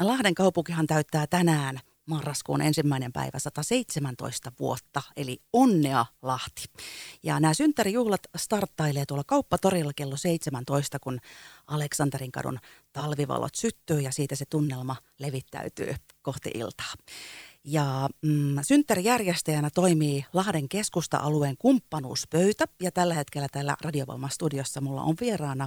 Lahden kaupunkihan täyttää tänään marraskuun ensimmäinen päivä 117 vuotta, eli onnea Lahti. Ja nämä synttärijuhlat starttailee tuolla kauppatorilla kello 17, kun Aleksanterin kadun talvivalot syttyy ja siitä se tunnelma levittäytyy kohti iltaa. Ja mm, synttärijärjestäjänä toimii Lahden keskusta-alueen kumppanuuspöytä ja tällä hetkellä täällä Radiovoima-studiossa mulla on vieraana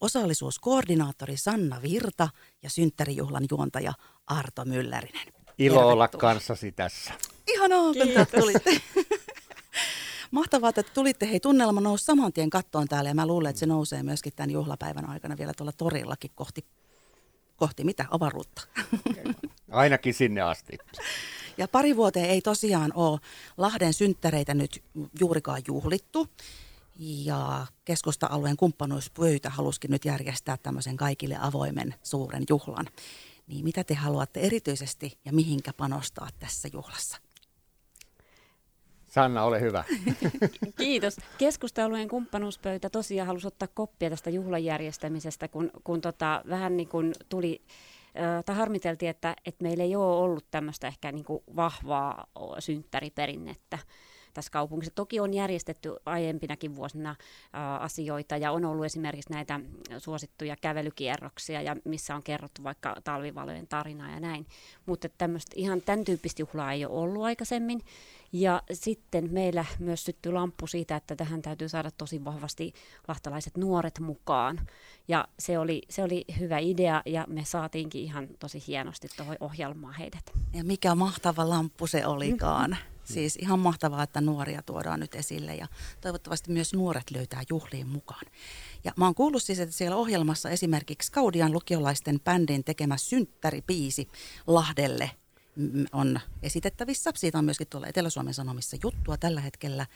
osallisuuskoordinaattori Sanna Virta ja synttärijuhlan juontaja Arto Myllärinen. Ilo Tervetuloa. olla kanssasi tässä. Ihanaa, kun tulitte. Mahtavaa, että tulitte. Hei, tunnelma nousi saman tien kattoon täällä ja mä luulen, että se nousee myöskin tämän juhlapäivän aikana vielä tuolla torillakin kohti, kohti mitä? Avaruutta. Ainakin sinne asti. Ja pari vuoteen ei tosiaan ole Lahden synttäreitä nyt juurikaan juhlittu. Ja keskusta-alueen kumppanuuspöytä haluskin nyt järjestää tämmöisen kaikille avoimen suuren juhlan. Niin mitä te haluatte erityisesti ja mihinkä panostaa tässä juhlassa? Sanna, ole hyvä. Kiitos. Keskusta-alueen kumppanuuspöytä tosiaan halusi ottaa koppia tästä juhlan järjestämisestä, kun, kun tota, vähän niin kuin tuli tai harmiteltiin, että, että meillä ei ole ollut tämmöistä ehkä niin kuin vahvaa synttäriperinnettä tässä kaupungissa. Toki on järjestetty aiempinakin vuosina ä, asioita ja on ollut esimerkiksi näitä suosittuja kävelykierroksia, ja missä on kerrottu vaikka talvivalojen tarinaa ja näin. Mutta tämmöistä ihan tämän tyyppistä juhlaa ei ole ollut aikaisemmin. Ja sitten meillä myös syttyi lamppu siitä, että tähän täytyy saada tosi vahvasti lahtalaiset nuoret mukaan. Ja se oli, se oli hyvä idea ja me saatiinkin ihan tosi hienosti tuohon ohjelmaan heidät. Ja mikä mahtava lamppu se olikaan. Siis ihan mahtavaa, että nuoria tuodaan nyt esille ja toivottavasti myös nuoret löytää juhliin mukaan. Ja mä oon kuullut siis, että siellä ohjelmassa esimerkiksi Kaudian lukiolaisten bändin tekemä synttäripiisi Lahdelle on esitettävissä. Siitä on myöskin tuolla Etelä-Suomen Sanomissa juttua tällä hetkellä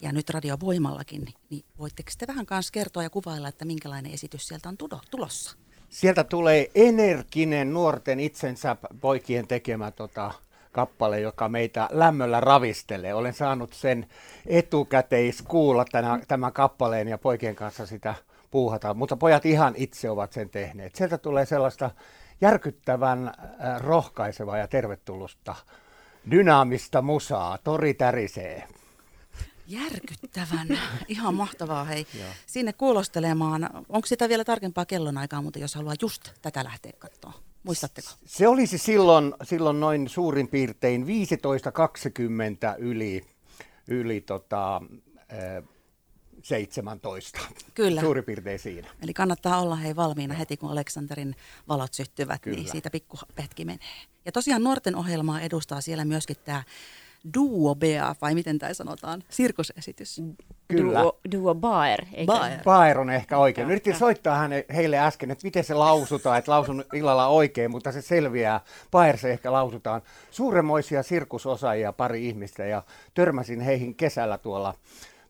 ja nyt Radio Voimallakin. Niin voitteko te vähän kanssa kertoa ja kuvailla, että minkälainen esitys sieltä on tulossa? Sieltä tulee energinen nuorten itsensä poikien tekemä tota, kappale, joka meitä lämmöllä ravistelee. Olen saanut sen etukäteiskuulla tänä, tämän kappaleen ja poikien kanssa sitä puuhata, mutta pojat ihan itse ovat sen tehneet. Sieltä tulee sellaista järkyttävän äh, rohkaisevaa ja tervetullusta dynaamista musaa. Tori tärisee. Järkyttävän. Ihan mahtavaa. Hei. Sinne kuulostelemaan. Onko sitä vielä tarkempaa kellonaikaa, mutta jos haluaa just tätä lähteä katsoa? Muistatteko? Se olisi silloin, silloin noin suurin piirtein 15-20 yli, yli tota, 17. Kyllä. Suurin piirtein siinä. Eli kannattaa olla hei valmiina heti, kun Aleksanterin valot syttyvät, niin Kyllä. niin siitä pikku hetki menee. Ja tosiaan nuorten ohjelmaa edustaa siellä myöskin tämä Duo Bea, vai miten tämä sanotaan, sirkusesitys. Kyllä. Duo, duo Baer. Baer. Baer on ehkä oikein. Nyt yritin soittaa häne, heille äsken, että miten se lausutaan, että lausun illalla oikein, mutta se selviää. Baer se ehkä lausutaan. Suuremoisia sirkusosaajia pari ihmistä ja törmäsin heihin kesällä tuolla,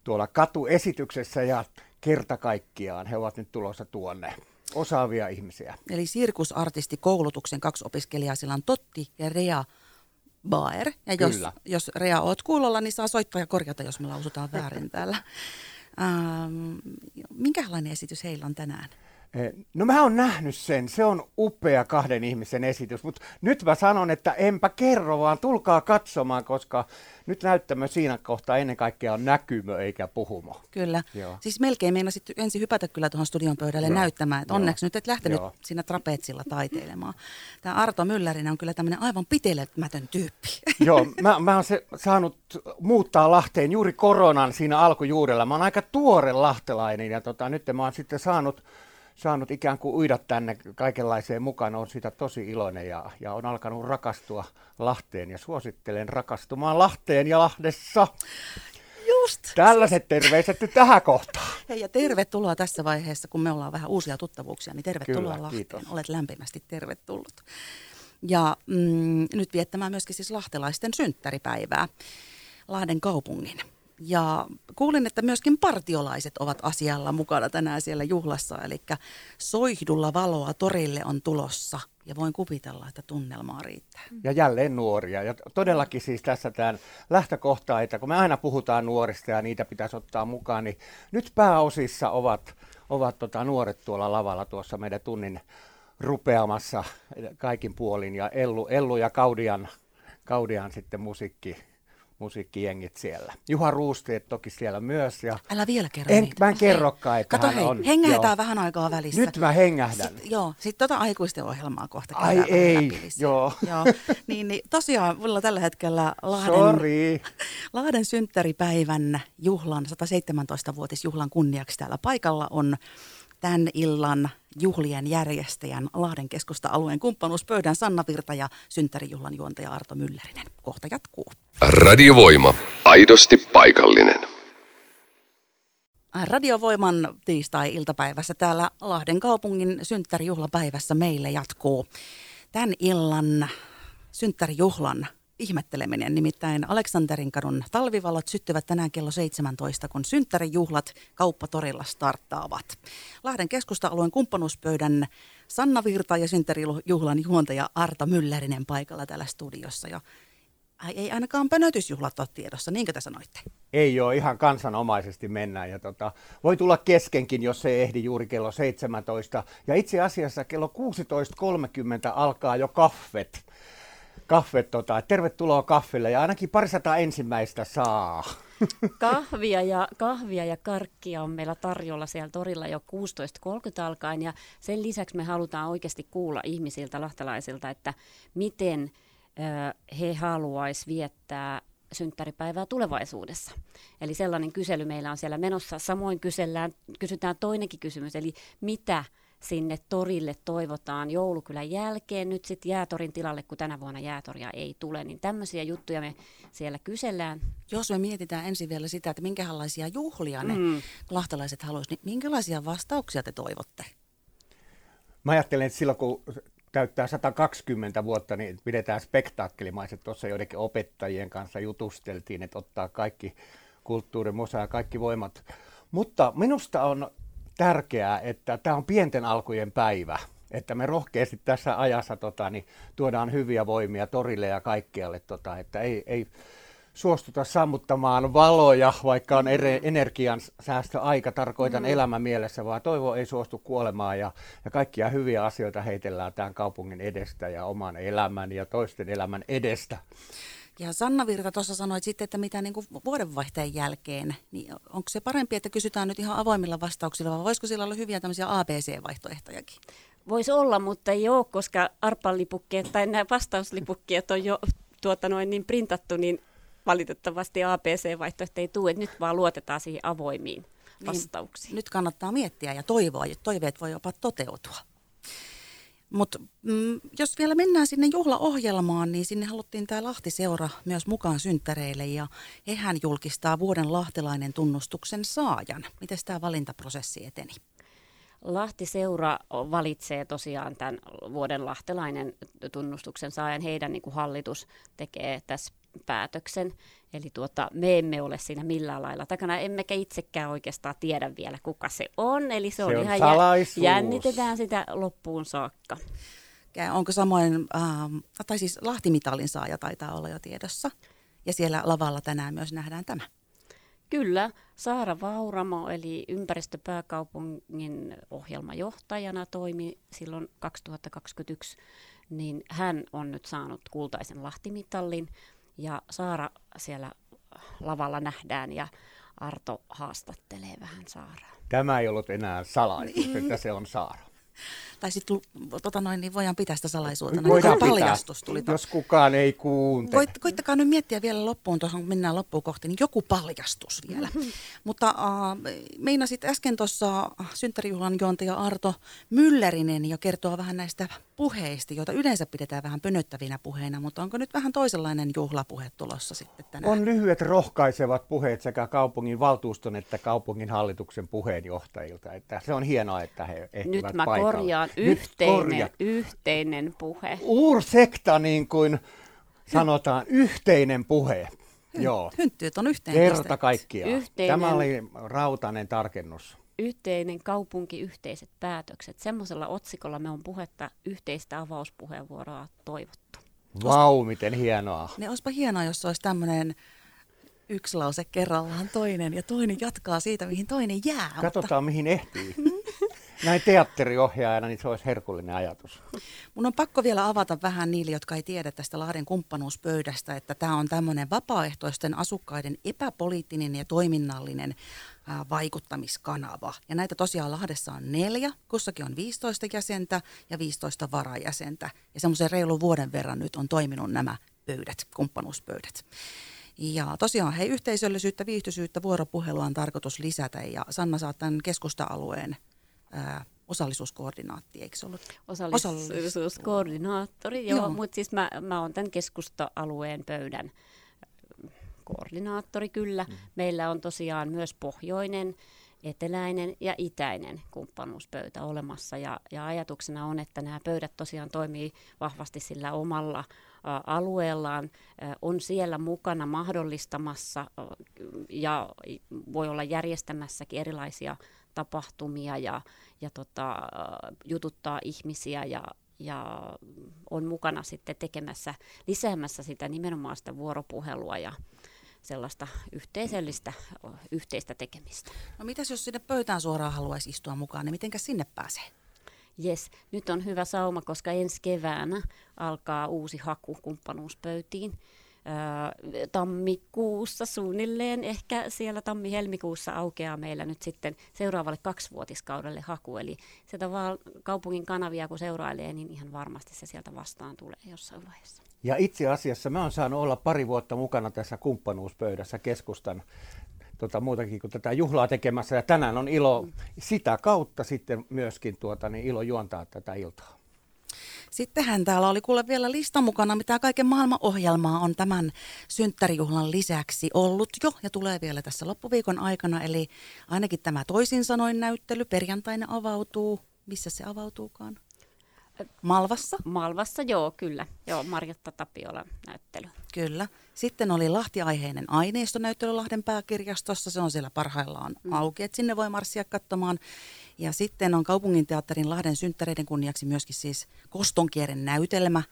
tuolla katuesityksessä ja kerta kaikkiaan he ovat nyt tulossa tuonne osaavia ihmisiä. Eli sirkusartistikoulutuksen kaksi opiskelijaa, sillä on Totti ja Rea Baer. Ja jos, jos Rea oot kuulolla, niin saa soittaa ja korjata, jos me lausutaan väärin täällä. Ähm, minkälainen esitys heillä on tänään? Eh, no mä oon nähnyt sen, se on upea kahden ihmisen esitys, mutta nyt mä sanon, että enpä kerro, vaan tulkaa katsomaan, koska nyt näyttämö siinä kohtaa ennen kaikkea on näkymö eikä puhumo. Kyllä, Joo. siis melkein meinasit ensin hypätä kyllä tuohon studion pöydälle Joo. näyttämään, että onneksi nyt et lähtenyt Joo. siinä trapeetsilla taiteilemaan. Tämä Arto Myllärinen on kyllä tämmöinen aivan pitelemätön tyyppi. Joo, mä, mä oon se, saanut muuttaa Lahteen juuri koronan siinä alkujuurella. Mä oon aika tuore lahtelainen ja tota, nyt mä oon sitten saanut saanut ikään kuin uida tänne kaikenlaiseen mukaan. on sitä tosi iloinen ja, ja on alkanut rakastua Lahteen ja suosittelen rakastumaan Lahteen ja Lahdessa. Just. Tällaiset terveiset nyt tähän kohtaan. Hei ja tervetuloa tässä vaiheessa, kun me ollaan vähän uusia tuttavuuksia, niin tervetuloa Kyllä, Lahteen. Kiitos. Olet lämpimästi tervetullut. Ja mm, nyt viettämään myöskin siis lahtelaisten synttäripäivää Lahden kaupungin ja kuulin, että myöskin partiolaiset ovat asialla mukana tänään siellä juhlassa, eli soihdulla valoa torille on tulossa ja voin kuvitella, että tunnelmaa riittää. Ja jälleen nuoria. Ja todellakin siis tässä tämän lähtökohta, että kun me aina puhutaan nuorista ja niitä pitäisi ottaa mukaan, niin nyt pääosissa ovat, ovat tota nuoret tuolla lavalla tuossa meidän tunnin rupeamassa kaikin puolin ja Ellu, Ellu ja Kaudian, Kaudian sitten musiikki, musiikkijengit siellä. Juha Ruusteet toki siellä myös. Ja Älä vielä kerro en, niitä. Mä en kerrokaan, että Kato hän hei, on. hengähdetään joo. vähän aikaa välissä. Nyt mä hengähdän. Sitten, joo, sitten tota aikuisten ohjelmaa kohta Ai ei, joo. joo. Niin, niin, tosiaan mulla tällä hetkellä Lahden, Sori. Lahden synttäripäivän juhlan, 117-vuotisjuhlan kunniaksi täällä paikalla on tämän illan juhlien järjestäjän Lahden keskusta-alueen kumppanuuspöydän Sanna Virta ja synttärijuhlan juontaja Arto Myllerinen. Kohta jatkuu. Radiovoima. Aidosti paikallinen. Radiovoiman tiistai-iltapäivässä täällä Lahden kaupungin synttärijuhlapäivässä meille jatkuu tämän illan synttärijuhlan ihmetteleminen. Nimittäin Aleksanterin kadun talvivalot syttyvät tänään kello 17, kun synttärijuhlat kauppatorilla starttaavat. Lahden keskusta-alueen kumppanuuspöydän Sanna Virta ja synttärijuhlan juontaja Arto Myllerinen paikalla täällä studiossa. Ja ei ainakaan pönötysjuhlat ole tiedossa, niinkö te sanoitte? Ei ole, ihan kansanomaisesti mennään. Ja tota, voi tulla keskenkin, jos se ehdi juuri kello 17. Ja itse asiassa kello 16.30 alkaa jo kaffet. Kaffet, tota, tervetuloa kaffelle ja ainakin parisataa ensimmäistä saa. Kahvia ja, kahvia ja karkkia on meillä tarjolla siellä torilla jo 16.30 alkaen ja sen lisäksi me halutaan oikeasti kuulla ihmisiltä, lahtelaisilta, että miten ö, he haluaisi viettää synttäripäivää tulevaisuudessa. Eli sellainen kysely meillä on siellä menossa. Samoin kysellään, kysytään toinenkin kysymys, eli mitä sinne torille toivotaan joulukylän jälkeen nyt sitten jäätorin tilalle, kun tänä vuonna jäätoria ei tule. Niin tämmöisiä juttuja me siellä kysellään. Jos me mietitään ensin vielä sitä, että minkälaisia juhlia ne Mm. lahtelaiset haluaisivat, niin minkälaisia vastauksia te toivotte? Mä ajattelen, että silloin kun täyttää 120 vuotta, niin pidetään spektaakkelimaisesti. Tuossa joidenkin opettajien kanssa jutusteltiin, että ottaa kaikki kulttuuri, musa ja kaikki voimat. Mutta minusta on tärkeää, että tämä on pienten alkujen päivä. Että me rohkeasti tässä ajassa tota, niin tuodaan hyviä voimia torille ja kaikkialle. Tota, että ei, ei suostuta sammuttamaan valoja, vaikka on ere, energian säästöaika, tarkoitan mm. elämän mielessä, vaan toivo ei suostu kuolemaan ja, ja kaikkia hyviä asioita heitellään tämän kaupungin edestä ja oman elämän ja toisten elämän edestä. Ja Sanna Virta tuossa sanoit sitten, että mitä niin kuin vuodenvaihteen jälkeen, niin onko se parempi, että kysytään nyt ihan avoimilla vastauksilla, vai voisiko sillä olla hyviä tämmöisiä ABC-vaihtoehtojakin? Voisi olla, mutta ei ole, koska arpalipukkeet tai nämä vastauslipukkeet on jo tuota noin niin printattu, niin valitettavasti ABC-vaihtoehto ei tule. Nyt vaan luotetaan siihen avoimiin vastauksiin. Niin, nyt kannattaa miettiä ja toivoa, ja toiveet voi jopa toteutua. Mutta mm, jos vielä mennään sinne juhlaohjelmaan, niin sinne haluttiin tämä Lahti-seura myös mukaan synttäreille ja hehän julkistaa vuoden lahtelainen tunnustuksen saajan. Miten tämä valintaprosessi eteni? Lahti-seura valitsee tosiaan tämän vuoden lahtelainen tunnustuksen saajan. Heidän niin kuin hallitus tekee tässä päätöksen. Eli tuota, me emme ole siinä millään lailla takana, emmekä itsekään oikeastaan tiedä vielä, kuka se on. Eli se, Se on, on ihan salaisuus. jännitetään sitä loppuun saakka. Onko samoin, ähm, tai siis Lahtimitalin saaja taitaa olla jo tiedossa. Ja siellä lavalla tänään myös nähdään tämä. Kyllä, Saara Vauramo, eli ympäristöpääkaupungin ohjelmajohtajana toimi silloin 2021, niin hän on nyt saanut kultaisen Lahtimitallin ja Saara siellä lavalla nähdään ja Arto haastattelee vähän Saaraa. Tämä ei ollut enää salaisuus, että se on Saara. Tai sitten tota noin, niin voidaan pitää sitä salaisuutena. Voidaan pitää, paljastus tuli. jos kukaan ei kuuntele. Koit, koittakaa nyt miettiä vielä loppuun, tuohon kun mennään loppuun kohti, niin joku paljastus vielä. Mutta äh, meinasit äsken tuossa synttärijuhlan juontaja Arto Myllerinen jo kertoa vähän näistä puheista, joita yleensä pidetään vähän pönöttävinä puheina, mutta onko nyt vähän toisenlainen juhlapuhe tulossa sitten tänään? On lyhyet rohkaisevat puheet sekä kaupungin valtuuston että kaupungin hallituksen puheenjohtajilta. Että se on hienoa, että he ehtivät Nyt mä paikalle. korjaan, yhteinen, korjat. yhteinen puhe. Uursekta, niin kuin sanotaan, yhteinen puhe. Joo, Hynttyyt on yhteen kerta kaikkiaan. Yhteinen- Tämä oli rautainen tarkennus. Yhteinen kaupunki, yhteiset päätökset. Semmoisella otsikolla me on puhetta yhteistä avauspuheenvuoroa toivottu. Vau, miten hienoa. Niin olisipa hienoa, jos olisi tämmöinen yksi lause kerrallaan toinen ja toinen jatkaa siitä, mihin toinen jää. mutta- Katsotaan, mihin ehtii. näin teatteriohjaajana, niin se olisi herkullinen ajatus. Mun on pakko vielä avata vähän niille, jotka ei tiedä tästä Lahden kumppanuuspöydästä, että tämä on tämmöinen vapaaehtoisten asukkaiden epäpoliittinen ja toiminnallinen vaikuttamiskanava. Ja näitä tosiaan Lahdessa on neljä, kussakin on 15 jäsentä ja 15 varajäsentä. Ja semmoisen reilun vuoden verran nyt on toiminut nämä pöydät, kumppanuuspöydät. Ja tosiaan hei, yhteisöllisyyttä, viihtyisyyttä, vuoropuhelua on tarkoitus lisätä ja Sanna saat tämän keskusta-alueen ää, osallisuuskoordinaatti, eikö se ollut? Osallisuuskoordinaattori, joo, joo. mutta siis mä, mä oon tämän keskusta-alueen pöydän koordinaattori kyllä. Mm. Meillä on tosiaan myös pohjoinen, eteläinen ja itäinen kumppanuuspöytä olemassa. Ja, ja ajatuksena on, että nämä pöydät tosiaan toimii vahvasti sillä omalla alueellaan, on siellä mukana mahdollistamassa ja voi olla järjestämässäkin erilaisia tapahtumia ja, ja tota, jututtaa ihmisiä ja, ja on mukana sitten tekemässä, lisäämässä sitä nimenomaan sitä vuoropuhelua ja sellaista yhteisöllistä yhteistä tekemistä. No mitäs jos sinne pöytään suoraan haluaisi istua mukaan, niin mitenkä sinne pääsee? Jes, nyt on hyvä sauma, koska ensi keväänä alkaa uusi haku kumppanuuspöytiin. Tammikuussa suunnilleen, ehkä siellä tammi-helmikuussa aukeaa meillä nyt sitten seuraavalle kaksivuotiskaudelle haku. Eli sieltä vaan kaupungin kanavia kun seurailee, niin ihan varmasti se sieltä vastaan tulee jossain vaiheessa. Ja itse asiassa mä oon saanut olla pari vuotta mukana tässä kumppanuuspöydässä keskustan tota, muutakin kuin tätä juhlaa tekemässä. Ja tänään on ilo sitä kautta sitten myöskin tuota, niin ilo juontaa tätä iltaa. Sittenhän täällä oli kuule vielä lista mukana, mitä kaiken maailman ohjelmaa on tämän synttärijuhlan lisäksi ollut jo ja tulee vielä tässä loppuviikon aikana. Eli ainakin tämä toisin sanoin näyttely perjantaina avautuu. Missä se avautuukaan? Malvassa? Malvassa, joo, kyllä. Joo, Marjatta Tapiolan näyttely. Kyllä. Sitten oli Lahti-aiheinen aineistonäyttely Lahden pääkirjastossa. Se on siellä parhaillaan mm. auki, että sinne voi marssia katsomaan. Ja sitten on kaupunginteatterin Lahden synttäreiden kunniaksi myöskin siis Kostonkieren näytelmä.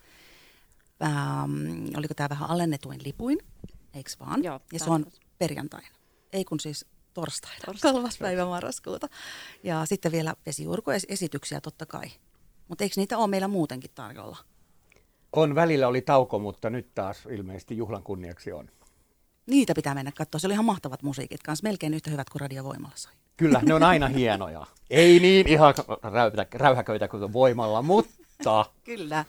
Ähm, oliko tämä vähän alennetuin lipuin, eikö vaan? Joo, ja se on perjantaina. Ei kun siis torstaina, torstaina. kolmas päivä marraskuuta. Ja sitten vielä vesiurkuesityksiä totta kai. Mutta eikö niitä ole meillä muutenkin tarjolla? On, välillä oli tauko, mutta nyt taas ilmeisesti juhlan kunniaksi on. Niitä pitää mennä katsoa. Se oli ihan mahtavat musiikit kanssa, melkein yhtä hyvät kuin Radiovoimalla sai. Kyllä, ne on aina hienoja. Ei niin ihan räyhä, räyhäköitä kuin voimalla, mutta... Kyllä.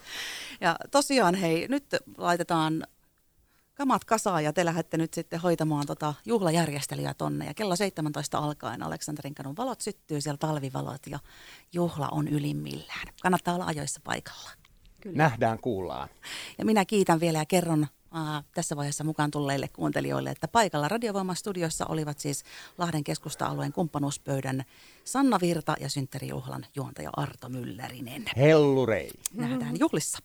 Ja tosiaan hei, nyt laitetaan kamat kasaan ja te lähdette nyt sitten hoitamaan tota juhlajärjestelyä tonne. Ja kello 17 alkaen Aleksanterin kadun valot syttyy, siellä talvivalot ja juhla on ylimmillään. Kannattaa olla ajoissa paikalla. Kyllä. Nähdään, kuullaan. Ja minä kiitän vielä ja kerron äh, tässä vaiheessa mukaan tulleille kuuntelijoille, että paikalla Radiovoima-studiossa olivat siis Lahden keskusta-alueen kumppanuuspöydän Sanna Virta ja synttärijuhlan juontaja Arto Myllärinen. Hellurei. Nähdään juhlissa.